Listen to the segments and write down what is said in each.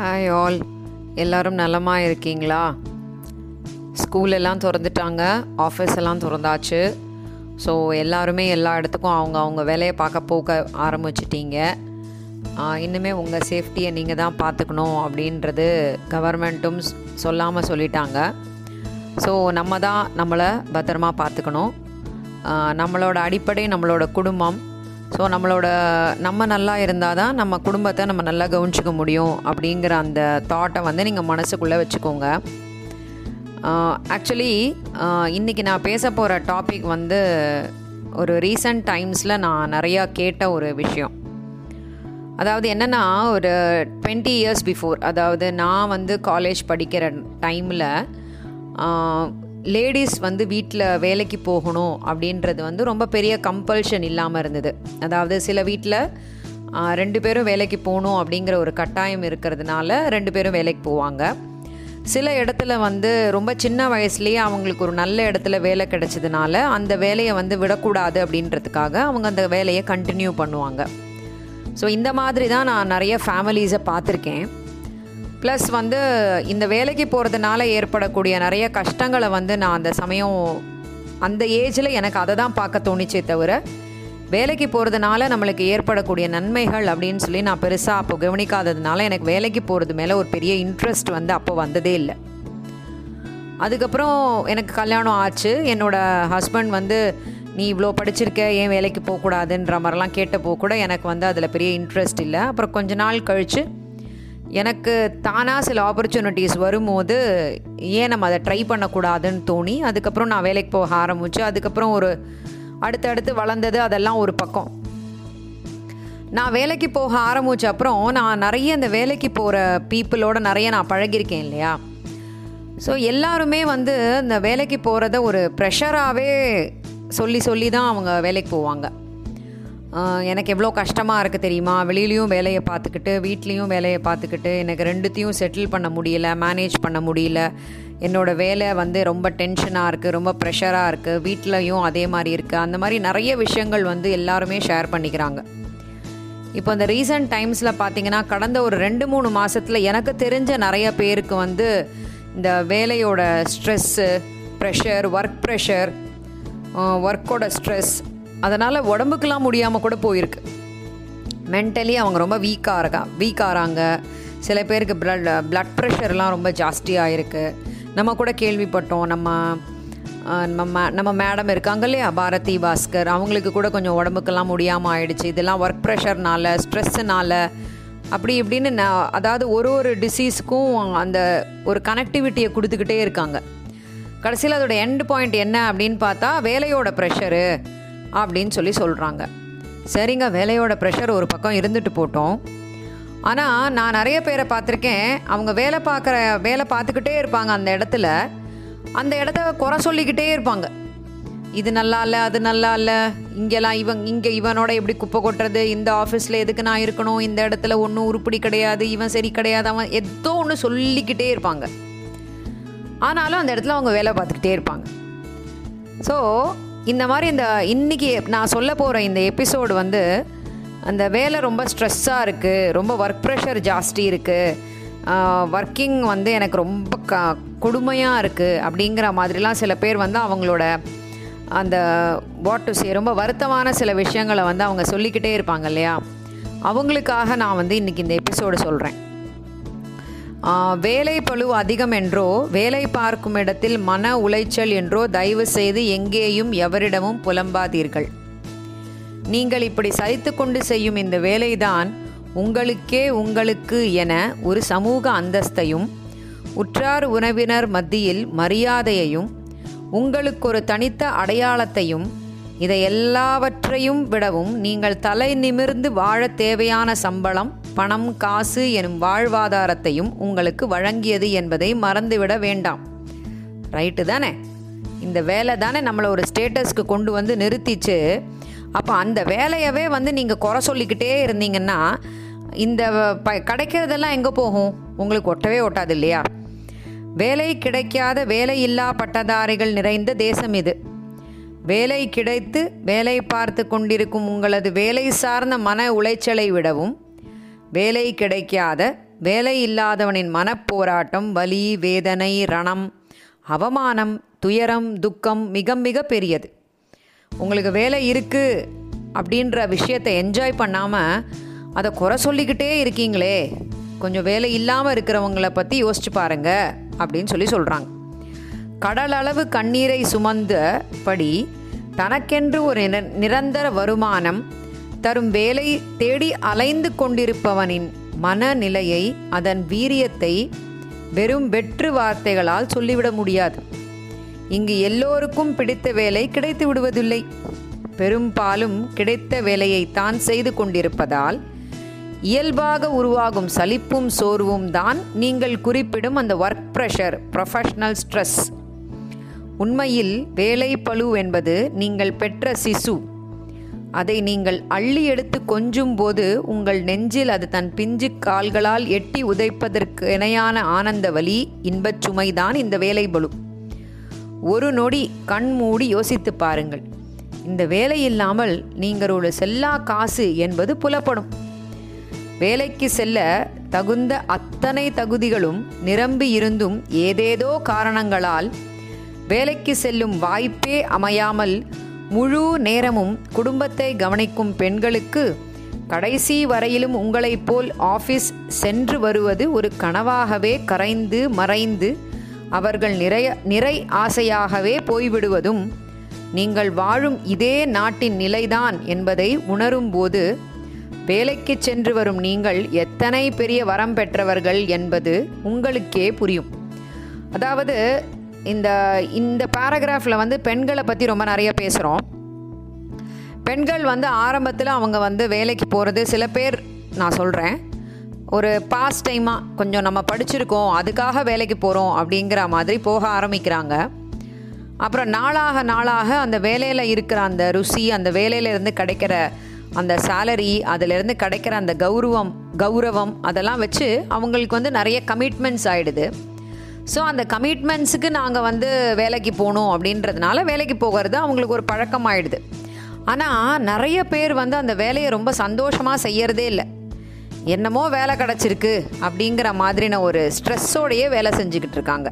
Hi all எல்லாரும் நலமாக இருக்கீங்களா? ஸ்கூல் எல்லாம் திறந்துட்டாங்க. ஆஃபீஸ் எல்லாம் திறந்தாச்சு. ஸோ எல்லாருமே எல்லா இடத்துக்கும் அவங்க அவங்க வேலையை பார்க்க போக ஆரம்பிச்சிட்டீங்க. இன்னுமே உங்கள் சேஃப்டியை நீங்கள் தான் பார்த்துக்கணும் அப்படின்றது கவர்மெண்ட்டும் சொல்லாமல் சொல்லிட்டாங்க. ஸோ நம்ம தான் நம்மளை பத்திரமா பார்த்துக்கணும். நம்மளோட அடிப்படை நம்மளோட குடும்பம் ஸோ நம்மளோட நம்ம நல்லா இருந்தால் தான் நம்ம குடும்பத்தை நம்ம நல்லா கவனிச்சிக்க முடியும் அப்படிங்கிற அந்த தாட்டை வந்து நீங்கள் மனசுக்குள்ளே வச்சுக்கோங்க. ஆக்சுவலி இன்றைக்கி நான் பேச போகிற டாபிக் வந்து ஒரு ரீசன்ட் டைம்ஸில் நான் நிறையா கேட்ட ஒரு விஷயம். அதாவது என்னென்னா ஒரு டுவெண்ட்டி இயர்ஸ் பிஃபோர் அதாவது நான் வந்து காலேஜ் படிக்கிற டைமில் லேடிஸ் வந்து வீட்டில் வேலைக்கு போகணும் அப்படின்றது வந்து ரொம்ப பெரிய கம்பல்ஷன் இல்லாமல் இருந்தது. அதாவது சில வீட்டில் ரெண்டு பேரும் வேலைக்கு போகணும் அப்படிங்கிற ஒரு கட்டாயம் இருக்கிறதுனால ரெண்டு பேரும் வேலைக்கு போவாங்க. சில இடத்துல வந்து ரொம்ப சின்ன வயசுலேயே அவங்களுக்கு ஒரு நல்ல இடத்துல வேலை கிடைச்சதுனால அந்த வேலையை வந்து விடக்கூடாது அப்படின்றதுக்காக அவங்க அந்த வேலையை கண்டினியூ பண்ணுவாங்க. ஸோ இந்த மாதிரி தான் நான் நிறைய ஃபேமிலிஸை பார்த்துருக்கேன். ப்ளஸ் வந்து இந்த வேலைக்கு போகிறதுனால ஏற்படக்கூடிய நிறைய கஷ்டங்களை வந்து நான் அந்த சமயம் அந்த ஏஜில் எனக்கு அதை தான் பார்க்க தோணிச்சே தவிர வேலைக்கு போகிறதுனால நம்மளுக்கு ஏற்படக்கூடிய நன்மைகள் அப்படின்னு சொல்லி நான் பெருசாக அப்போ கவனிக்காததுனால எனக்கு வேலைக்கு போகிறது மேலே ஒரு பெரிய இன்ட்ரெஸ்ட் வந்து அப்போ வந்ததே இல்லை. அதுக்கப்புறம் எனக்கு கல்யாணம் ஆச்சு. என்னோடய ஹஸ்பண்ட் வந்து நீ இவ்வளோ படிச்சிருக்க ஏன் வேலைக்கு போகக்கூடாதுன்ற மாதிரிலாம் கேட்டப்போ கூட எனக்கு வந்து அதில் பெரிய இன்ட்ரெஸ்ட் இல்லை. அப்புறம் கொஞ்ச நாள் கழித்து எனக்கு தானாக சில ஆப்பர்ச்சுனிட்டிஸ் வரும்போது ஏன் நம்ம அதை ட்ரை பண்ணக்கூடாதுன்னு தோணி அதுக்கப்புறம் நான் வேலைக்கு போக ஆரம்பித்து அதுக்கப்புறம் ஒரு அடுத்தடுத்து வளர்ந்தது அதெல்லாம் ஒரு பக்கம். நான் வேலைக்கு போக ஆரம்பித்த அப்புறம் நான் நிறைய இந்த வேலைக்கு போகிற பீப்புளோட நிறைய நான் பழகியிருக்கேன் இல்லையா? ஸோ எல்லாருமே வந்து இந்த வேலைக்கு போகிறத ஒரு ப்ரெஷராகவே சொல்லி சொல்லி தான் அவங்க வேலைக்கு போவாங்க. எனக்கு எவ்வளோ கஷ்டமாக இருக்குது தெரியுமா? வெளியிலையும் வேலையை பார்த்துக்கிட்டு வீட்லேயும் வேலையை பார்த்துக்கிட்டு எனக்கு ரெண்டுத்தையும் செட்டில் பண்ண முடியல மேனேஜ் பண்ண முடியல. என்னோடய வேலை வந்து ரொம்ப டென்ஷனாக இருக்குது ரொம்ப ப்ரெஷராக இருக்குது வீட்லேயும் அதே மாதிரி இருக்குது அந்த மாதிரி நிறைய விஷயங்கள் வந்து எல்லாருமே ஷேர் பண்ணிக்கிறாங்க. இப்போ இந்த ரீசன்ட் டைம்ஸில் பார்த்தீங்கன்னா கடந்த ஒரு ரெண்டு மூணு மாதத்தில் எனக்கு தெரிஞ்ச நிறைய பேருக்கு வந்து இந்த வேலையோட ஸ்ட்ரெஸ்ஸு ப்ரெஷர் ஒர்க் ப்ரெஷர் ஒர்க்கோட ஸ்ட்ரெஸ் அதனால் உடம்புக்கெலாம் முடியாமல் கூட போயிருக்கு. மென்டலி அவங்க ரொம்ப வீக்காக இருக்கா வீக் ஆகிறாங்க சில பேருக்கு ப்ளட் ப்ளட் ப்ரெஷர்லாம் ரொம்ப ஜாஸ்தியாக இருக்குது நம்ம கூட கேள்விப்பட்டோம் நம்ம நம்ம நம்ம மேடம் இருக்காங்க இல்லையா பாரதி பாஸ்கர் அவங்களுக்கு கூட கொஞ்சம் உடம்புக்கெல்லாம் முடியாமல் ஆயிடுச்சு. இதெல்லாம் ஒர்க் ப்ரெஷர்னால ஸ்ட்ரெஸ்ஸுனால அப்படி இப்படின்னு நான் அதாவது ஒரு ஒரு டிசீஸுக்கும் அந்த ஒரு கனெக்டிவிட்டியை கொடுத்துக்கிட்டே இருக்காங்க. கடைசியில் அதோட எண்ட் பாயிண்ட் என்ன அப்படின்னு பார்த்தா வேலையோட ப்ரெஷரு அப்படின்னு சொல்லி சொல்கிறாங்க சரிங்க வேலையோட ப்ரெஷர் ஒரு பக்கம் இருந்துட்டு போட்டோம். ஆனால் நான் நிறைய பேரை பார்த்துருக்கேன். அவங்க வேலை பார்க்குற வேலை பார்த்துக்கிட்டே இருப்பாங்க அந்த இடத்துல. அந்த இடத்த குறை சொல்லிக்கிட்டே இருப்பாங்க. இது நல்லா இல்லை அது நல்லா இல்லை. இங்கெல்லாம் இவன் இங்கே இவனோட எப்படி குப்பை கொட்டுறது? இந்த ஆஃபீஸில் எதுக்கு நான் இருக்கணும்? இந்த இடத்துல ஒன்றும் உருப்படி கிடையாது. இவன் சரி கிடையாது. அவன் ஏதோ ஒன்று சொல்லிக்கிட்டே இருப்பாங்க. ஆனாலும் அந்த இடத்துல அவங்க வேலை பார்த்துக்கிட்டே இருப்பாங்க. ஸோ இந்த மாதிரி இந்த இன்றைக்கி நான் சொல்ல போகிற இந்த எபிசோடு வந்து அந்த வேலை ரொம்ப ஸ்ட்ரெஸ்ஸாக இருக்குது ரொம்ப ஒர்க் ப்ரெஷர் ஜாஸ்தி இருக்குது ஒர்க்கிங் வந்து எனக்கு ரொம்ப க கொடுமையாக இருக்குது அப்படிங்கிற மாதிரிலாம் சில பேர் வந்து அவங்களோட அந்த வாட் டு சே ரொம்ப வருத்தமான சில விஷயங்களை வந்து அவங்க சொல்லிக்கிட்டே இருப்பாங்க இல்லையா? அவங்களுக்காக நான் வந்து இன்றைக்கி இந்த எபிசோடு சொல்கிறேன் வேலை பழு அதிகம் என்றோ வேலை பார்க்கும் இடத்தில் மன உளைச்சல் என்றோ தயவு செய்து எங்கேயும் எவரிடமும் புலம்பாதீர்கள். நீங்கள் இப்படி சலித்து கொண்டு செய்யும் இந்த வேலைதான் உங்களுக்கே உங்களுக்கு என ஒரு சமூக அந்தஸ்தையும் உற்றார் உறவினர் மத்தியில் மரியாதையையும் உங்களுக்கு ஒரு தனித்த அடையாளத்தையும் இதை எல்லாவற்றையும் விடவும் நீங்கள் தலை நிமிர்ந்து வாழ தேவையான சம்பளம் பணம் காசு எனும் வாழ்வாதாரத்தையும் உங்களுக்கு வழங்கியது என்பதை மறந்துவிட வேண்டாம். ரைட்டு தானே? இந்த வேலை தானே நம்மளை ஒரு ஸ்டேட்டஸ்க்கு கொண்டு வந்து நிறுத்திச்சு. அப்போ அந்த வேலையவே வந்து நீங்கள் குறை சொல்லிக்கிட்டே இருந்தீங்கன்னா இந்த ப கிடைக்கிறதெல்லாம் எங்கே போகும்? உங்களுக்கு ஒட்டவே ஒட்டாது இல்லையா? வேலை கிடைக்காத வேலையில்லா பட்டதாரிகள் நிறைந்த தேசம் இது. வேலை கிடைத்து வேலை பார்த்து கொண்டிருக்கும் உங்களது வேலை சார்ந்த மன உளைச்சலை விடவும் வேலை கிடைக்காத வேலை இல்லாதவனின் மனப்போராட்டம் வலி வேதனை ரணம் அவமானம் துயரம் துக்கம் மிக மிக பெரியது. உங்களுக்கு வேலை இருக்குது அப்படின்ற விஷயத்தை என்ஜாய் பண்ணாமல் அதை குறை சொல்லிக்கிட்டே இருக்கீங்களே கொஞ்சம் வேலை இல்லாமல் இருக்கிறவங்கள பற்றி யோசிச்சு பாருங்க அப்படின்னு சொல்லி சொல்கிறாங்க கடல் அளவு கண்ணீரை சுமந்தபடி தனக்கென்று ஒரு நிர- நிரந்தர வருமானம் தரும் வேலை தேடி அலைந்து கொண்டிருப்பவனின் மனநிலையை அதன் வீரியத்தை வெறும் வெற்று வார்த்தைகளால் சொல்லிவிட முடியாது. இங்கு எல்லோருக்கும் பிடித்த வேலை கிடைத்து விடுவதில்லை. பெரும்பாலும் கிடைத்த வேலையை தான் செய்து கொண்டிருப்பதால் இயல்பாக உருவாகும் சலிப்பும் சோர்வும் தான் நீங்கள் குறிப்பிடும் அந்த ஒர்க் ப்ரெஷர் ப்ரொஃபஷனல் ஸ்ட்ரெஸ் உண்மையில் வேலை பளு என்பது நீங்கள் பெற்ற சிசு. அதை நீங்கள் அள்ளி எடுத்து கொஞ்சும் போது உங்கள் நெஞ்சில் அது தன் பிஞ்சு கால்களால் எட்டி உதைப்பதற்கு இணையான ஆனந்த வலி இன்பச் சுமைதான் இந்த வேலை பளு ஒரு நொடி கண் மூடி யோசித்து பாருங்கள். இந்த வேலை இல்லாமல் நீங்கள் ஒரு செல்லா காசு என்பது புலப்படும். வேலைக்கு செல்ல தகுந்த அத்தனை தகுதிகளும் நிரம்பி இருந்தும் ஏதேதோ காரணங்களால் வேலைக்கு செல்லும் வாய்ப்பே அமையாமல் முழு நேரமும் குடும்பத்தை கவனிக்கும் பெண்களுக்கு கடைசி வரையிலும் உங்களைப் போல் ஆஃபீஸ் சென்று வருவது ஒரு கனவாகவே கரைந்து மறைந்து அவர்கள் நிறைய நிறை ஆசையாகவே போய்விடுவதும் நீங்கள் வாழும் இதே நாட்டின் நிலைதான் என்பதை உணரும்போது வேலைக்கு சென்று வரும் நீங்கள் எத்தனை பெரிய வரம் பெற்றவர்கள் என்பது உங்களுக்கே புரியும். அதாவது இந்த இந்த பேராகிராஃபில் வந்து பெண்களை பற்றி ரொம்ப நிறைய பேசுகிறோம் பெண்கள் வந்து ஆரம்பத்தில் அவங்க வந்து வேலைக்கு போகிறது சில பேர் நான் சொல்கிறேன் ஒரு பாஸ்ட் டைமாக கொஞ்சம் நம்ம படிச்சிருக்கோம் அதுக்காக வேலைக்கு போகிறோம் அப்படிங்கிற மாதிரி போக ஆரம்பிக்கிறாங்க. அப்புறம் நாளாக நாளாக அந்த வேலையில் இருக்கிற அந்த ருசி அந்த வேலையிலேருந்து கிடைக்கிற அந்த சேலரி அதிலேருந்து கிடைக்கிற அந்த கௌரவம் கௌரவம் அதெல்லாம் வச்சு அவங்களுக்கு வந்து நிறைய கமிட்மெண்ட்ஸ் ஆகிடுது ஸோ அந்த கமிட்மெண்ட்ஸுக்கு நாங்கள் வந்து வேலைக்கு போகணும் அப்படின்றதுனால வேலைக்கு போகிறது அவங்களுக்கு ஒரு பழக்கம் ஆயிடுது ஆனால் நிறைய பேர் வந்து அந்த வேலையை ரொம்ப சந்தோஷமாக செய்யறதே இல்லை. என்னமோ வேலை கிடச்சிருக்கு அப்படிங்கிற மாதிரின ஒரு ஸ்ட்ரெஸ்ஸோடையே வேலை செஞ்சுக்கிட்டு இருக்காங்க.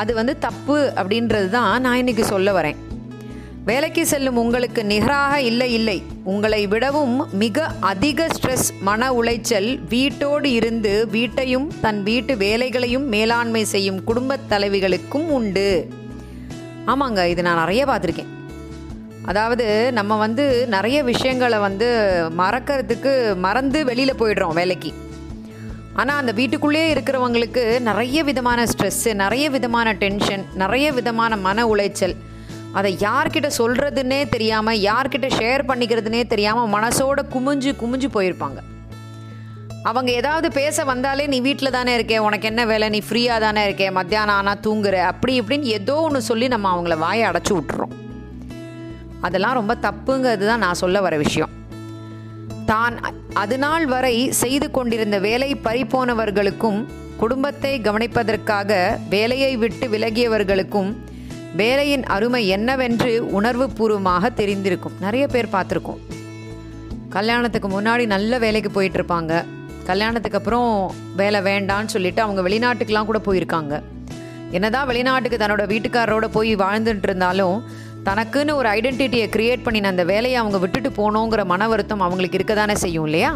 அது வந்து தப்பு அப்படின்றது தான் நான் இன்னைக்கு சொல்ல வரேன். வேலைக்கு செல்லும் உங்களுக்கு நிகராக இல்லை இல்லை. உங்களை விடவும் மிக அதிக ஸ்ட்ரெஸ் மன உளைச்சல் வீட்டோடு இருந்து வீட்டையும் தன் வீட்டு வேலைகளையும் மேலாண்மை செய்யும் குடும்பத் தலைவிகளுக்கும் உண்டு. ஆமாங்க இது நான் நிறைய பார்த்துருக்கேன். அதாவது நம்ம வந்து நிறைய விஷயங்களை வந்து மறக்கிறதுக்கு மறந்து வெளியில் போயிடுறோம் வேலைக்கு. ஆனால் அந்த வீட்டுக்குள்ளேயே இருக்கிறவங்களுக்கு நிறைய விதமான ஸ்ட்ரெஸ்ஸு நிறைய விதமான டென்ஷன் நிறைய விதமான மன உளைச்சல் அதை யார்கிட்ட சொல்கிறதுனே தெரியாமல் யார்கிட்ட ஷேர் பண்ணிக்கிறதுனே தெரியாமல் மனசோட குமிஞ்சு குமிஞ்சு போயிருப்பாங்க. அவங்க ஏதாவது பேச வந்தாலே நீ வீட்டில் தானே இருக்கே உனக்கு என்ன வேலை? நீ ஃப்ரீயாக தானே இருக்கே மத்தியானம் ஆனால் தூங்குற. அப்படி இப்படின்னு ஏதோ ஒன்று சொல்லி நம்ம அவங்கள வாயை அடைச்சி விட்டுறோம். அதெல்லாம் ரொம்ப தப்புங்கிறது தான் நான் சொல்ல வர விஷயம். தான் அதுநாள் வரை செய்து கொண்டிருந்த வேலை பறிபோனவர்களுக்கும் குடும்பத்தை கவனிப்பதற்காக வேலையை விட்டு விலகியவர்களுக்கும் வேலையின் அருமை என்னவென்று உணர்வு பூர்வமாக தெரிந்திருக்கும். நிறைய பேர் பார்த்துருக்கோம். கல்யாணத்துக்கு முன்னாடி நல்ல வேலைக்கு போயிட்டு இருப்பாங்க கல்யாணத்துக்கு அப்புறம் வேலை வேண்டான்னு சொல்லிட்டு அவங்க வெளிநாட்டுக்கெலாம் கூட போயிருக்காங்க. என்னதான் வெளிநாட்டுக்கு தன்னோட வீட்டுக்காரரோட போய் வாழ்ந்துட்டு இருந்தாலும் தனக்குன்னு ஒரு ஐடென்டிட்டியை கிரியேட் பண்ணின அந்த வேலையை அவங்க விட்டுட்டு போகணுங்கிற மன வருத்தம் அவங்களுக்கு இருக்க தானே செய்யும் இல்லையா?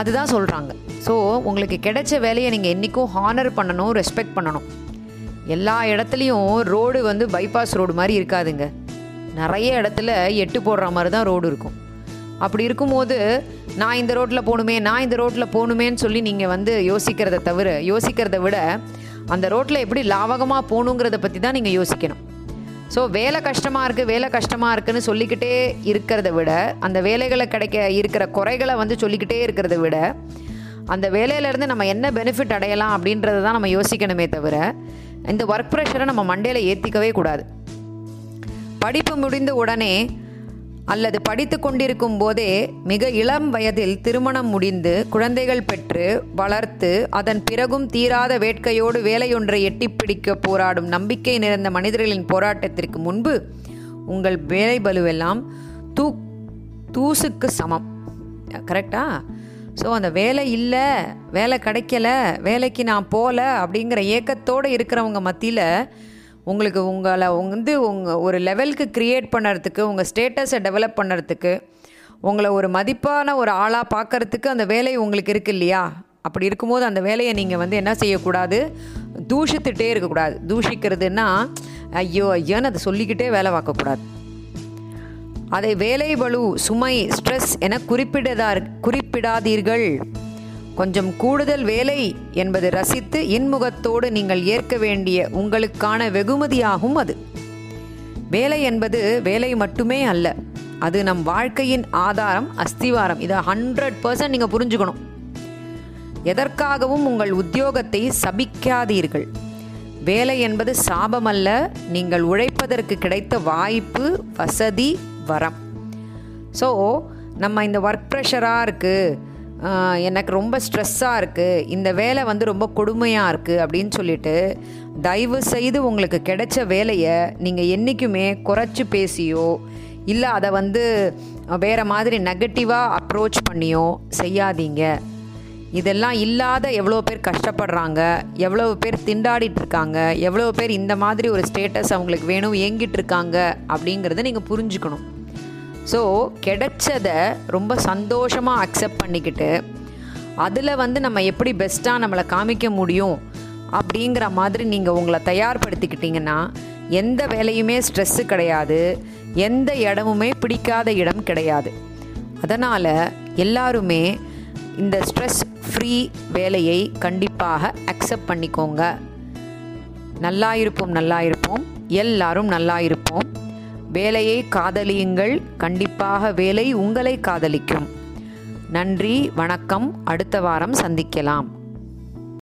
அதுதான் சொல்கிறாங்க ஸோ உங்களுக்கு கிடைச்ச வேலையை நீங்கள் என்றைக்கும் ஹானர் பண்ணணும் ரெஸ்பெக்ட் பண்ணணும். எல்லா இடத்துலையும் ரோடு வந்து பைபாஸ் ரோடு மாதிரி இருக்காதுங்க. நிறைய இடத்துல எட்டு போடுற மாதிரி தான் ரோடு இருக்கும். அப்படி இருக்கும்போது நான் இந்த ரோட்டில் போகணுமே நான் இந்த ரோட்டில் போகணுமேன்னு சொல்லி நீங்கள் வந்து யோசிக்கிறத தவிர யோசிக்கிறத விட அந்த ரோட்டில் எப்படி லாவகமாக போகணுங்கிறத பற்றி தான் நீங்கள் யோசிக்கணும். ஸோ வேலை கஷ்டமாக இருக்குது வேலை கஷ்டமாக இருக்குன்னு சொல்லிக்கிட்டே இருக்கிறத விட அந்த வேலைகளை கிடைக்க இருக்கிற குறைகளை வந்து சொல்லிக்கிட்டே இருக்கிறத விட அந்த வேலையிலேருந்து நம்ம என்ன பெனிஃபிட் அடையலாம் அப்படின்றத தான் நம்ம யோசிக்கணுமே தவிர இந்த ஒர்க் ப்ரெஷரை நம்ம மண்டையில் ஏற்றிக்கவே கூடாது. படிப்பு முடிந்த உடனே அல்லது படித்து கொண்டிருக்கும் போதே மிக இளம் வயதில் திருமணம் முடிந்து குழந்தைகள் பெற்று வளர்த்து அதன் பிறகும் தீராத வேட்கையோடு வேலையொன்றை எட்டிப்பிடிக்க போராடும் நம்பிக்கை நிறைந்த மனிதர்களின் போராட்டத்திற்கு முன்பு உங்கள் வேலை பலுவெல்லாம் தூ தூசுக்கு சமம். கரெக்டா ஸோ அந்த வேலை இல்லை வேலை கிடைக்கல வேலைக்கு நான் போகல அப்படிங்கிற ஏக்கத்தோடு இருக்கிறவங்க மத்தியில் உங்களுக்கு உங்களை வந்து உங்கள் ஒரு லெவலுக்கு க்ரியேட் பண்ணுறதுக்கு உங்கள் ஸ்டேட்டஸை டெவலப் பண்ணுறதுக்கு உங்களை ஒரு மதிப்பான ஒரு ஆளாக பார்க்கறதுக்கு அந்த வேலை உங்களுக்கு இருக்கு இல்லையா? அப்படி இருக்கும்போது அந்த வேலையை நீங்கள் வந்து என்ன செய்யக்கூடாது? தூஷித்துட்டே இருக்கக்கூடாது. தூஷிக்கிறதுன்னா ஐயோ ஐயோன்னு அதை சொல்லிக்கிட்டே வேலை பார்க்கக்கூடாது. அதை வேலை பளு சுமை ஸ்ட்ரெஸ் என குறிப்பிடதார் குறிப்பிடாதீர்கள். கொஞ்சம் கூடுதல் வேலை என்பது ரசித்து இன்முகத்தோடு நீங்கள் ஏற்க வேண்டிய உங்களுக்கான வெகுமதியாகும் அது. வேலை என்பது வேலை மட்டுமே அல்ல அது நம் வாழ்க்கையின் ஆதாரம் அஸ்திவாரம். இதை ஹண்ட்ரட் பர்சன்ட் நீங்கள் புரிஞ்சுக்கணும். எதற்காகவும் உங்கள் உத்தியோகத்தை சபிக்காதீர்கள். வேலை என்பது சாபமல்ல நீங்கள் உழைப்பதற்கு கிடைத்த வாய்ப்பு வசதி வரம். ஸோ நம்ம இந்த ஒர்க் ப்ரெஷராக இருக்குது எனக்கு ரொம்ப ஸ்ட்ரெஸ்ஸாக இருக்குது இந்த வேலை வந்து ரொம்ப கொடுமையாக இருக்குது அப்படின்னு சொல்லிட்டு தயவு செய்து உங்களுக்கு கிடைச்ச வேலையை நீங்கள் என்றைக்குமே குறைச்சி பேசியோ இல்லை அதை வந்து வேறு மாதிரி நெகட்டிவாக அப்ரோச் பண்ணியோ செய்யாதீங்க. இதெல்லாம் இல்லாத எவ்வளோ பேர் கஷ்டப்படுறாங்க எவ்வளோ பேர் திண்டாடிட்டு இருக்காங்க எவ்வளோ பேர் இந்த மாதிரி ஒரு ஸ்டேட்டஸ் அவங்களுக்கு வேணும் ஏங்கிட்டு இருக்காங்க அப்படிங்கிறத நீங்கள் புரிஞ்சுக்கணும். ஸோ கிடைச்சதை ரொம்ப சந்தோஷமாக அக்செப்ட் பண்ணிக்கிட்டு அதில் வந்து நம்ம எப்படி பெஸ்ட்டாக நம்மளை காமிக்க முடியும் அப்படிங்கிற மாதிரி நீங்கள் உங்களை தயார்படுத்திக்கிட்டிங்கன்னா எந்த வேலையுமே ஸ்ட்ரெஸ்ஸு கிடையாது எந்த இடமுமே பிடிக்காத இடம் கிடையாது. அதனால் எல்லாருமே இந்த ஸ்ட்ரெஸ் ஃப்ரீ வேலையை கண்டிப்பாக அக்செப்ட் பண்ணிக்கோங்க. நல்லா இருப்போம் நல்லா இருப்போம். எல்லாரும் நல்லா இருப்போம். வேலையை காதலியுங்கள். கண்டிப்பாக வேலை உங்களை காதலிக்கும். நன்றி வணக்கம். அடுத்த வாரம் சந்திக்கலாம்.